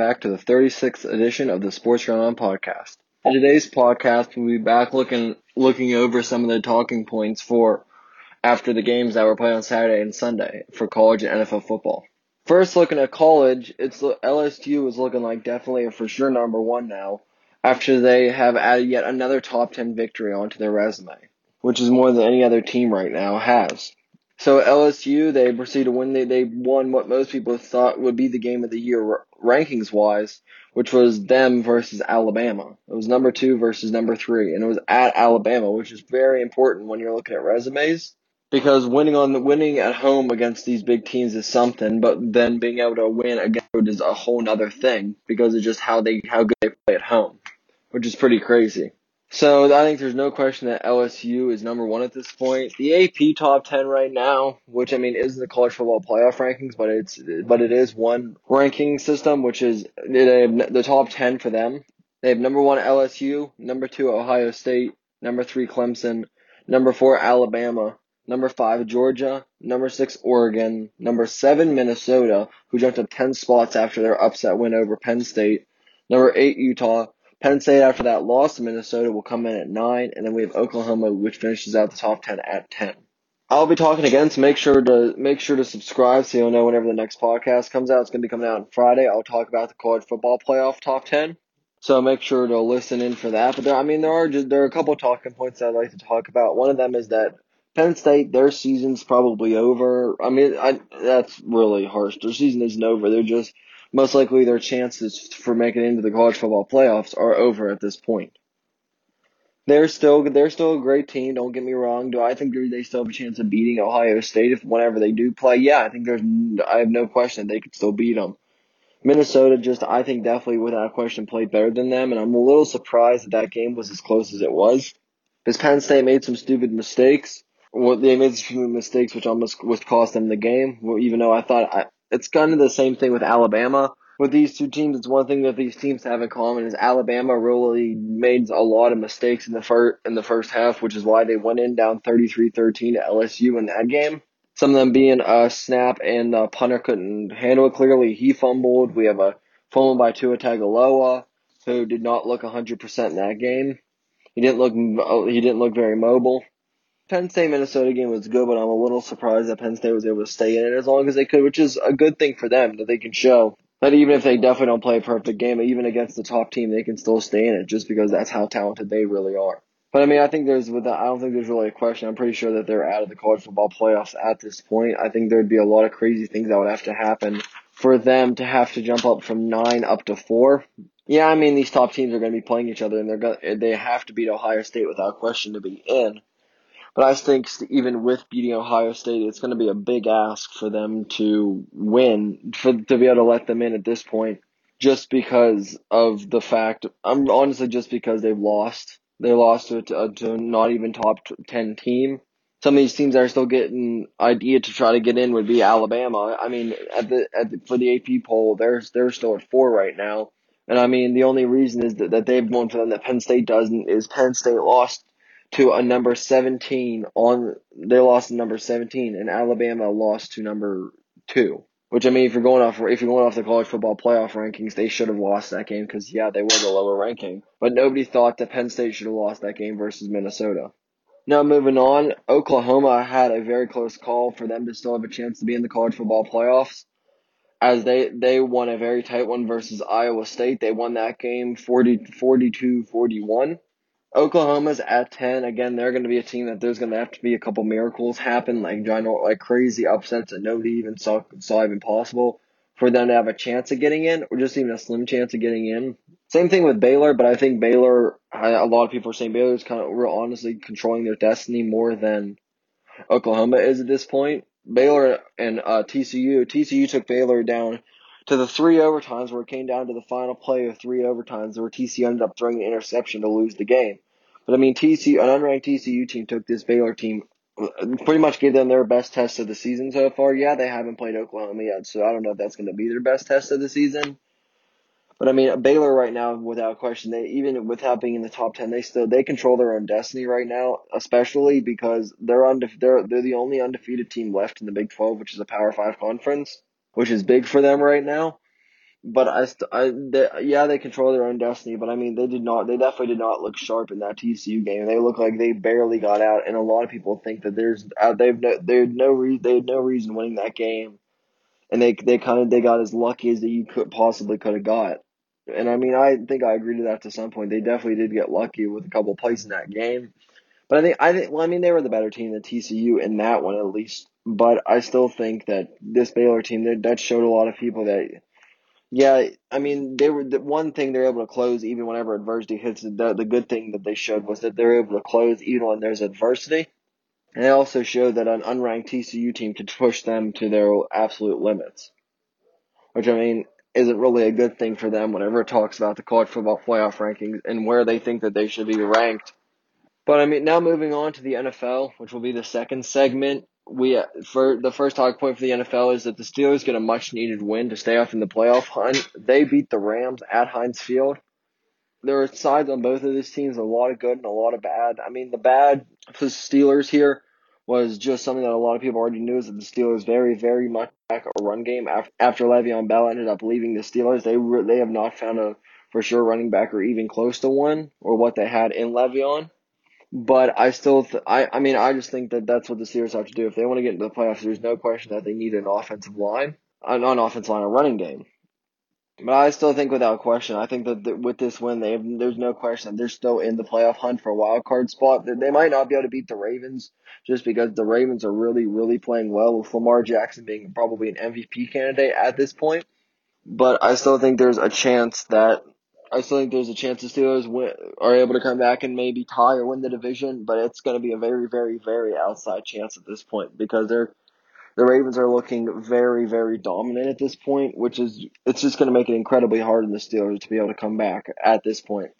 back to the 36th edition of the Sports On podcast. In today's podcast, we'll be back looking looking over some of the talking points for after the games that were played on Saturday and Sunday for college and NFL football. First, looking at college, it's LSU is looking like definitely a for sure number one now after they have added yet another top 10 victory onto their resume, which is more than any other team right now has. So LSU, they proceed to win. They, they won what most people thought would be the game of the year rankings wise, which was them versus Alabama. It was number two versus number three, and it was at Alabama, which is very important when you're looking at resumes because winning on the winning at home against these big teams is something, but then being able to win against is a whole other thing because of just how they how good they play at home, which is pretty crazy. So I think there's no question that LSU is number one at this point. The AP top ten right now, which I mean isn't the college football playoff rankings, but it's but it is one ranking system, which is the top ten for them. They have number one LSU, number two Ohio State, number three Clemson, number four Alabama, number five Georgia, number six Oregon, number seven Minnesota, who jumped up ten spots after their upset win over Penn State, number eight Utah, Penn State after that loss to Minnesota will come in at nine, and then we have Oklahoma, which finishes out the top ten at ten. I'll be talking again, so make sure to make sure to subscribe so you'll know whenever the next podcast comes out. It's going to be coming out on Friday. I'll talk about the college football playoff top ten, so make sure to listen in for that. But there, I mean, there are just there are a couple talking points that I'd like to talk about. One of them is that Penn State, their season's probably over. I mean, I, that's really harsh. Their season isn't over. They're just most likely their chances for making it into the college football playoffs are over at this point. They're still they're still a great team. Don't get me wrong. Do I think they still have a chance of beating Ohio State if whenever they do play? Yeah, I think there's I have no question they could still beat them. Minnesota just I think definitely without a question played better than them, and I'm a little surprised that that game was as close as it was. Because Penn State made some stupid mistakes. Well, they made some mistakes which almost was cost them the game. Well, even though I thought I, it's kind of the same thing with Alabama. With these two teams, it's one thing that these teams have in common is Alabama really made a lot of mistakes in the first in the first half, which is why they went in down 33-13 to LSU in that game. Some of them being a snap and the punter couldn't handle it clearly. He fumbled. We have a fumble by Tua Tagovailoa, who did not look 100% in that game. He didn't look he didn't look very mobile. Penn State Minnesota game was good, but I'm a little surprised that Penn State was able to stay in it as long as they could, which is a good thing for them that they can show that even if they definitely don't play a perfect game, even against the top team, they can still stay in it just because that's how talented they really are. But I mean, I think there's with that, I don't think there's really a question. I'm pretty sure that they're out of the college football playoffs at this point. I think there'd be a lot of crazy things that would have to happen for them to have to jump up from nine up to four. Yeah, I mean these top teams are going to be playing each other, and they're going they have to beat Ohio State without question to be in. But I think even with beating Ohio State, it's going to be a big ask for them to win, for to be able to let them in at this point, just because of the fact. I'm honestly just because they've lost. They lost to a, to not even top ten team. Some of these teams that are still getting idea to try to get in would be Alabama. I mean, at the, at the for the AP poll, they're they're still at four right now. And I mean, the only reason is that, that they've won for them that Penn State doesn't is Penn State lost to a number 17 on they lost to number 17 and Alabama lost to number 2 which I mean if you're going off if you're going off the college football playoff rankings they should have lost that game cuz yeah they were the lower ranking. But nobody thought that Penn State should have lost that game versus Minnesota. Now moving on Oklahoma had a very close call for them to still have a chance to be in the college football playoffs. As they they won a very tight one versus Iowa State. They won that game 40 42 41 Oklahoma's at 10. Again, they're going to be a team that there's going to have to be a couple miracles happen, like giant, like crazy upsets that nobody even saw, saw even possible for them to have a chance of getting in, or just even a slim chance of getting in. Same thing with Baylor, but I think Baylor, a lot of people are saying Baylor's kind of, we're honestly controlling their destiny more than Oklahoma is at this point. Baylor and uh, TCU, TCU took Baylor down to the three overtimes where it came down to the final play of three overtimes where TCU ended up throwing an interception to lose the game. But I mean, TCU, an unranked TCU team took this Baylor team, uh, pretty much gave them their best test of the season so far. Yeah, they haven't played Oklahoma yet, so I don't know if that's going to be their best test of the season. But I mean, Baylor right now, without question, they even without being in the top ten, they still they control their own destiny right now, especially because they're unde- they're they're the only undefeated team left in the Big Twelve, which is a Power Five conference which is big for them right now. But I, st- I they, yeah, they control their own destiny. But I mean, they did not. They definitely did not look sharp in that TCU game. They look like they barely got out, and a lot of people think that there's uh, they've no they had no re- they had no reason winning that game, and they they kind of they got as lucky as you could possibly could have got. And I mean, I think I agree to that to some point. They definitely did get lucky with a couple plays in that game. But I think I think well, I mean, they were the better team than TCU in that one at least. But I still think that this Baylor team that that showed a lot of people that yeah, I mean, they were the one thing they're able to close even whenever adversity hits. The the good thing that they showed was that they're able to close even when there's adversity, and they also showed that an unranked TCU team could push them to their absolute limits, which I mean isn't really a good thing for them whenever it talks about the college football playoff rankings and where they think that they should be ranked. But I mean, now moving on to the NFL, which will be the second segment we uh, for the first talk point for the NFL is that the Steelers get a much needed win to stay off in the playoff hunt. They beat the Rams at Heinz Field. There are sides on both of these teams, a lot of good and a lot of bad. I mean, the bad for the Steelers here was just something that a lot of people already knew is that the Steelers very, very much back a run game after after Le'Veon Bell ended up leaving the Steelers. They re- they have not found a for sure running back or even close to one or what they had in Le'Veon. But I still, th- I, I mean, I just think that that's what the Steelers have to do. If they want to get into the playoffs, there's no question that they need an offensive line, not an offensive line, a running game. But I still think, without question, I think that with this win, they have, there's no question they're still in the playoff hunt for a wild card spot. They might not be able to beat the Ravens just because the Ravens are really, really playing well with Lamar Jackson being probably an MVP candidate at this point. But I still think there's a chance that I still think there's a chance the Steelers win, are able to come back and maybe tie or win the division, but it's going to be a very, very, very outside chance at this point because they're the Ravens are looking very, very dominant at this point, which is it's just going to make it incredibly hard on the Steelers to be able to come back at this point.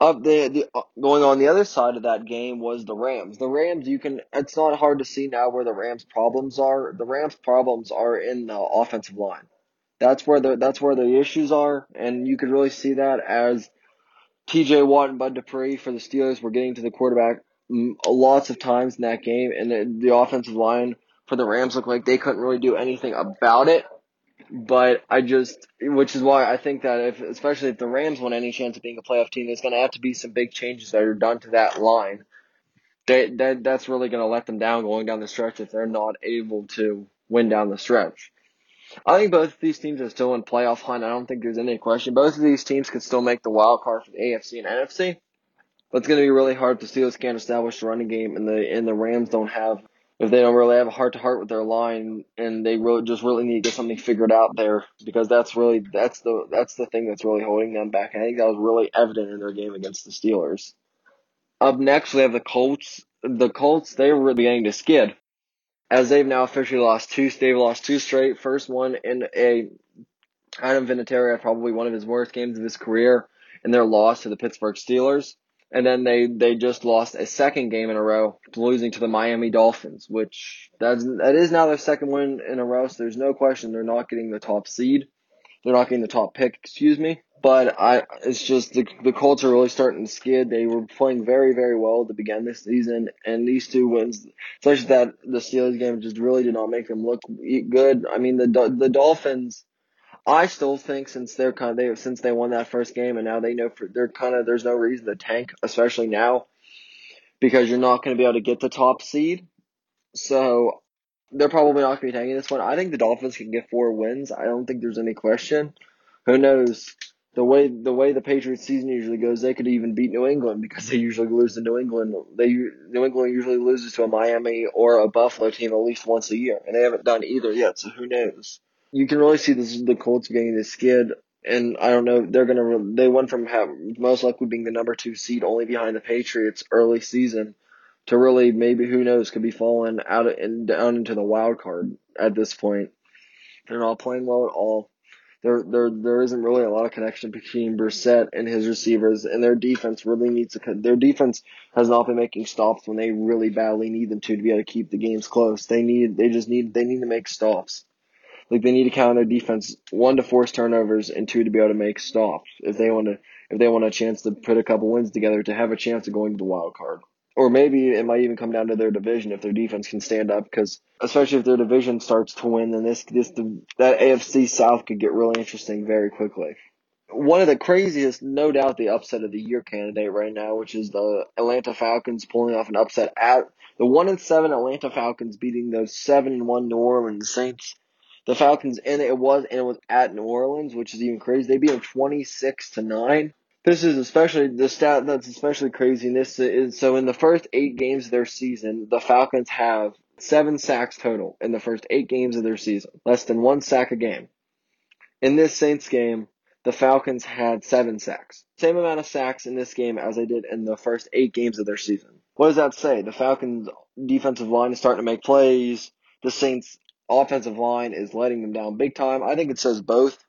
Up the, the going on the other side of that game was the Rams. The Rams, you can it's not hard to see now where the Rams' problems are. The Rams' problems are in the offensive line. That's where the that's where the issues are, and you could really see that as T.J. Watt and Bud Dupree for the Steelers were getting to the quarterback mm, lots of times in that game, and the, the offensive line for the Rams looked like they couldn't really do anything about it. But I just, which is why I think that if, especially if the Rams want any chance of being a playoff team, there's going to have to be some big changes that are done to that line. They, that that's really going to let them down going down the stretch if they're not able to win down the stretch. I think both of these teams are still in playoff hunt. I don't think there's any question. Both of these teams could still make the wild card for the AFC and NFC. But it's going to be really hard if the Steelers can't establish the running game and the and the Rams don't have if they don't really have a heart to heart with their line and they really just really need to get something figured out there because that's really that's the that's the thing that's really holding them back. And I think that was really evident in their game against the Steelers. Up next we have the Colts. The Colts they were beginning to skid as they've now officially lost two, they've lost two straight. First one in a Adam Vinatieri probably one of his worst games of his career in their loss to the Pittsburgh Steelers. And then they, they just lost a second game in a row, losing to the Miami Dolphins, which that's, that is now their second win in a row. So there's no question they're not getting the top seed. They're not getting the top pick, excuse me. But I, it's just the the Colts are really starting to skid. They were playing very very well to begin this season, and these two wins, especially that the Steelers game, just really did not make them look good. I mean the the Dolphins. I still think since they're kind of they since they won that first game and now they know for, they're kind of there's no reason to tank, especially now, because you're not going to be able to get the top seed. So they're probably not going to be tanking this one. I think the Dolphins can get four wins. I don't think there's any question. Who knows? The way the way the Patriots season usually goes, they could even beat New England because they usually lose to New England. They New England usually loses to a Miami or a Buffalo team at least once a year, and they haven't done either yet. So who knows? You can really see this the Colts getting the skid, and I don't know. They're gonna they went from have, most likely being the number two seed, only behind the Patriots early season, to really maybe who knows could be falling out and down into the wild card at this point. They're not playing well at all. There, there, there isn't really a lot of connection between Brissett and his receivers, and their defense really needs to. Their defense has not been making stops when they really badly need them to to be able to keep the games close. They need, they just need, they need to make stops. Like they need to count on their defense one to force turnovers and two to be able to make stops if they want to, if they want a chance to put a couple wins together to have a chance of going to the wild card. Or maybe it might even come down to their division if their defense can stand up. Because especially if their division starts to win, then this this that AFC South could get really interesting very quickly. One of the craziest, no doubt, the upset of the year candidate right now, which is the Atlanta Falcons pulling off an upset at the one and seven Atlanta Falcons beating those seven and one New Orleans Saints. The Falcons and it was and it was at New Orleans, which is even crazy. They beat them twenty six to nine. This is especially the stat that's especially crazy. And this is so in the first eight games of their season, the Falcons have seven sacks total in the first eight games of their season, less than one sack a game. In this Saints game, the Falcons had seven sacks, same amount of sacks in this game as they did in the first eight games of their season. What does that say? The Falcons' defensive line is starting to make plays. The Saints' offensive line is letting them down big time. I think it says both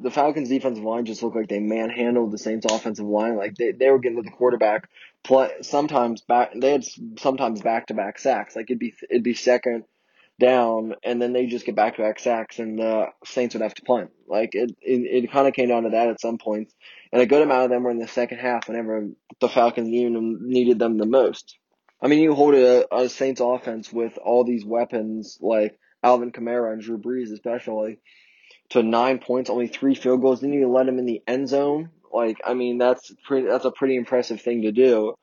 the Falcons defensive line just looked like they manhandled the Saints offensive line. Like they, they were getting to the quarterback play sometimes back they had sometimes back to back sacks. Like it'd be it'd be second down and then they just get back to back sacks and the Saints would have to punt. Like it it, it kind of came down to that at some points. And a good amount of them were in the second half whenever the Falcons even needed them the most. I mean, you hold a, a Saints offense with all these weapons like Alvin Kamara and Drew Brees especially to nine points, only three field goals. Didn't even let him in the end zone. Like, I mean, that's pretty, that's a pretty impressive thing to do,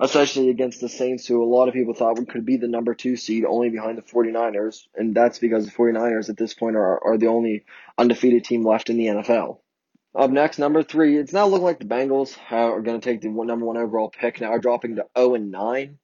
especially against the Saints, who a lot of people thought could be the number two seed, only behind the 49ers. And that's because the 49ers at this point are, are the only undefeated team left in the NFL. Up next, number three, it's now looking like the Bengals are going to take the number one overall pick now, are dropping to 0 and 9.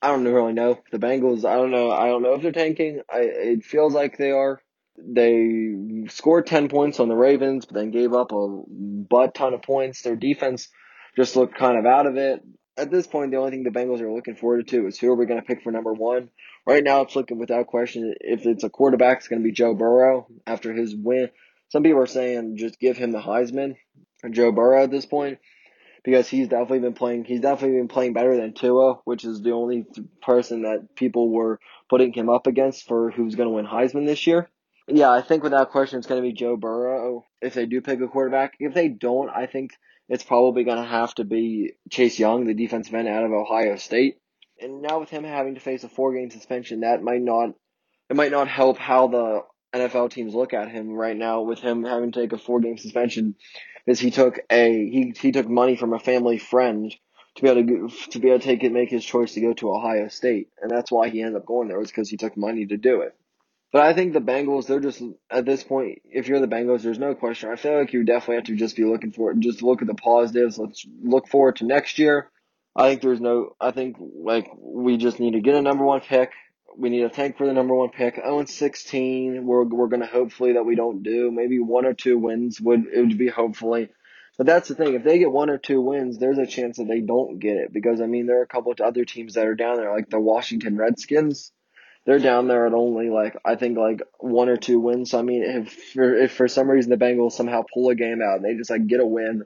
I don't really know. The Bengals, I don't know. I don't know if they're tanking. I, it feels like they are they scored 10 points on the Ravens, but then gave up a butt ton of points. Their defense just looked kind of out of it. At this point, the only thing the Bengals are looking forward to is who are we going to pick for number one. Right now, it's looking without question. If it's a quarterback, it's going to be Joe Burrow after his win. Some people are saying just give him the Heisman Joe Burrow at this point because he's definitely been playing. He's definitely been playing better than Tua, which is the only person that people were putting him up against for who's going to win Heisman this year. Yeah, I think without question it's going to be Joe Burrow if they do pick a quarterback. If they don't, I think it's probably going to have to be Chase Young, the defensive end out of Ohio State. And now with him having to face a four game suspension, that might not it might not help how the NFL teams look at him right now with him having to take a four game suspension because he took a he he took money from a family friend to be able to to be able to take it make his choice to go to Ohio State, and that's why he ended up going there was because he took money to do it. But I think the Bengals, they're just at this point. If you're the Bengals, there's no question. I feel like you definitely have to just be looking for it. Just look at the positives. Let's look forward to next year. I think there's no. I think like we just need to get a number one pick. We need to tank for the number one pick. Oh and 16. We're we're gonna hopefully that we don't do. Maybe one or two wins would it would be hopefully. But that's the thing. If they get one or two wins, there's a chance that they don't get it because I mean there are a couple of other teams that are down there like the Washington Redskins they're down there at only like I think like one or two wins. So, I mean, if for, if for some reason the Bengals somehow pull a game out and they just like get a win,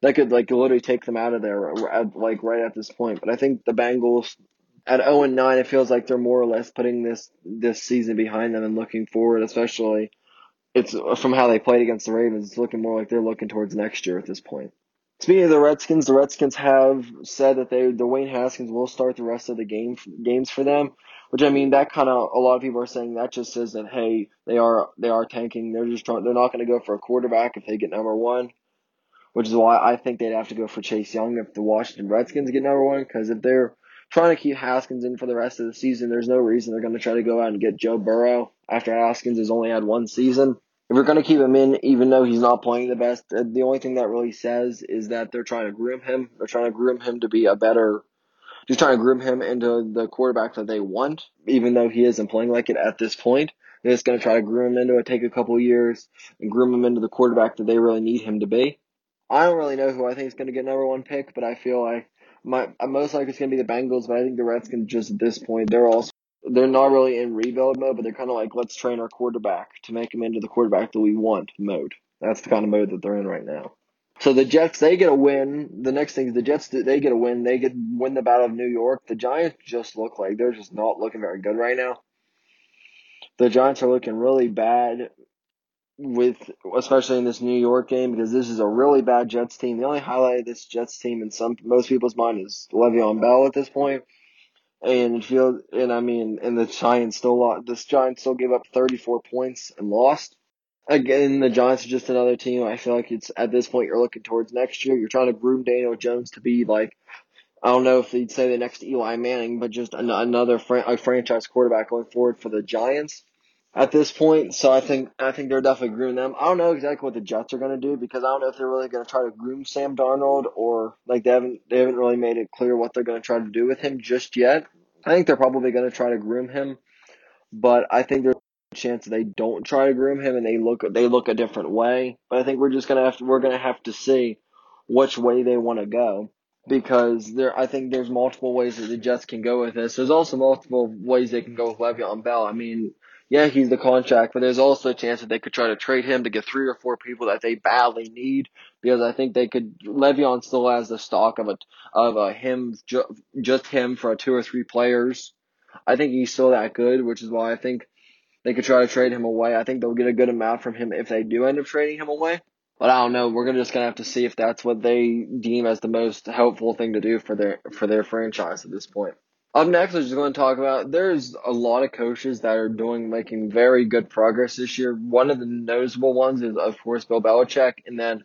that could like literally take them out of there at, like right at this point. But I think the Bengals at 0 and 9, it feels like they're more or less putting this this season behind them and looking forward, especially it's from how they played against the Ravens. It's looking more like they're looking towards next year at this point. Speaking of the Redskins, the Redskins have said that they the Dwayne Haskins will start the rest of the game games for them. Which I mean, that kind of a lot of people are saying that just says that hey, they are they are tanking. They're just trying. They're not going to go for a quarterback if they get number one. Which is why I think they'd have to go for Chase Young if the Washington Redskins get number one. Because if they're trying to keep Haskins in for the rest of the season, there's no reason they're going to try to go out and get Joe Burrow after Haskins has only had one season. If you're going to keep him in, even though he's not playing the best, the only thing that really says is that they're trying to groom him. They're trying to groom him to be a better just trying to groom him into the quarterback that they want, even though he isn't playing like it at this point. They're just going to try to groom him into it, take a couple years, and groom him into the quarterback that they really need him to be. I don't really know who I think is going to get number one pick, but I feel like my most likely it's going to be the Bengals. But I think the Redskins just at this point they're also they're not really in rebuild mode, but they're kind of like let's train our quarterback to make him into the quarterback that we want mode. That's the kind of mode that they're in right now. So the Jets, they get a win. The next thing is the Jets, they get a win. They get win the Battle of New York. The Giants just look like they're just not looking very good right now. The Giants are looking really bad. with especially in this New York game because this is a really bad Jets team. The only highlight of this Jets team in some most people's mind is Le'Veon Bell at this point. And feel and I mean and the Giants still lost this Giants still gave up thirty four points and lost. Again, the Giants are just another team. I feel like it's at this point you're looking towards next year. You're trying to groom Daniel Jones to be like I don't know if they'd say the next Eli Manning, but just an- another fran- franchise quarterback going forward for the Giants at this point. So I think I think they're definitely grooming them. I don't know exactly what the Jets are going to do because I don't know if they're really going to try to groom Sam Darnold or like they haven't they haven't really made it clear what they're going to try to do with him just yet. I think they're probably going to try to groom him, but I think there's a chance that they don't try to groom him and they look they look a different way. But I think we're just gonna have to, we're gonna have to see which way they want to go because there I think there's multiple ways that the Jets can go with this. There's also multiple ways they can go with Le'Veon Bell. I mean, yeah, he's the contract, but there's also a chance that they could try to trade him to get three or four people that they badly need because I think they could. Le'Veon still has the stock of a of a him ju- just him for two or three players. I think he's still that good, which is why I think they could try to trade him away. I think they'll get a good amount from him if they do end up trading him away. But I don't know. We're gonna just gonna have to see if that's what they deem as the most helpful thing to do for their for their franchise at this point. Up next, we're just going to talk about there's a lot of coaches that are doing making very good progress this year. One of the noticeable ones is of course Bill Belichick, and then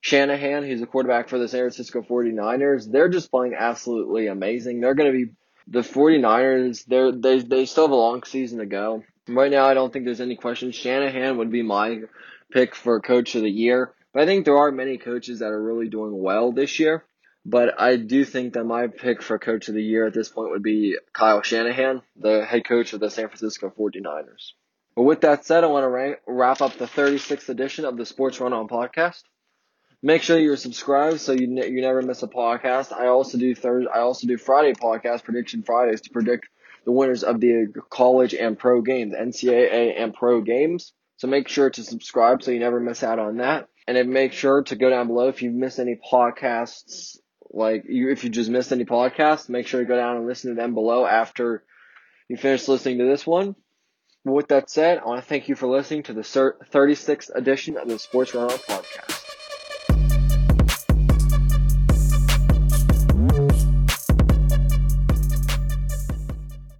Shanahan, who's a quarterback for the San Francisco 49ers. They're just playing absolutely amazing. They're going to be the 49ers. They're they they still have a long season to go. Right now, I don't think there's any question. Shanahan would be my pick for coach of the year. But I think there are many coaches that are really doing well this year. But I do think that my pick for coach of the year at this point would be Kyle Shanahan, the head coach of the San Francisco 49ers. But with that said, I want to wrap up the 36th edition of the Sports Run On podcast. Make sure you're subscribed so you ne- you never miss a podcast. I also do Thursday, I also do Friday podcast prediction Fridays to predict the winners of the college and pro games, NCAA and pro games. So make sure to subscribe so you never miss out on that. And then make sure to go down below if you've missed any podcasts, like you, if you just missed any podcasts, make sure to go down and listen to them below after you finish listening to this one. With that said, I want to thank you for listening to the 36th edition of the Sports Run On podcast.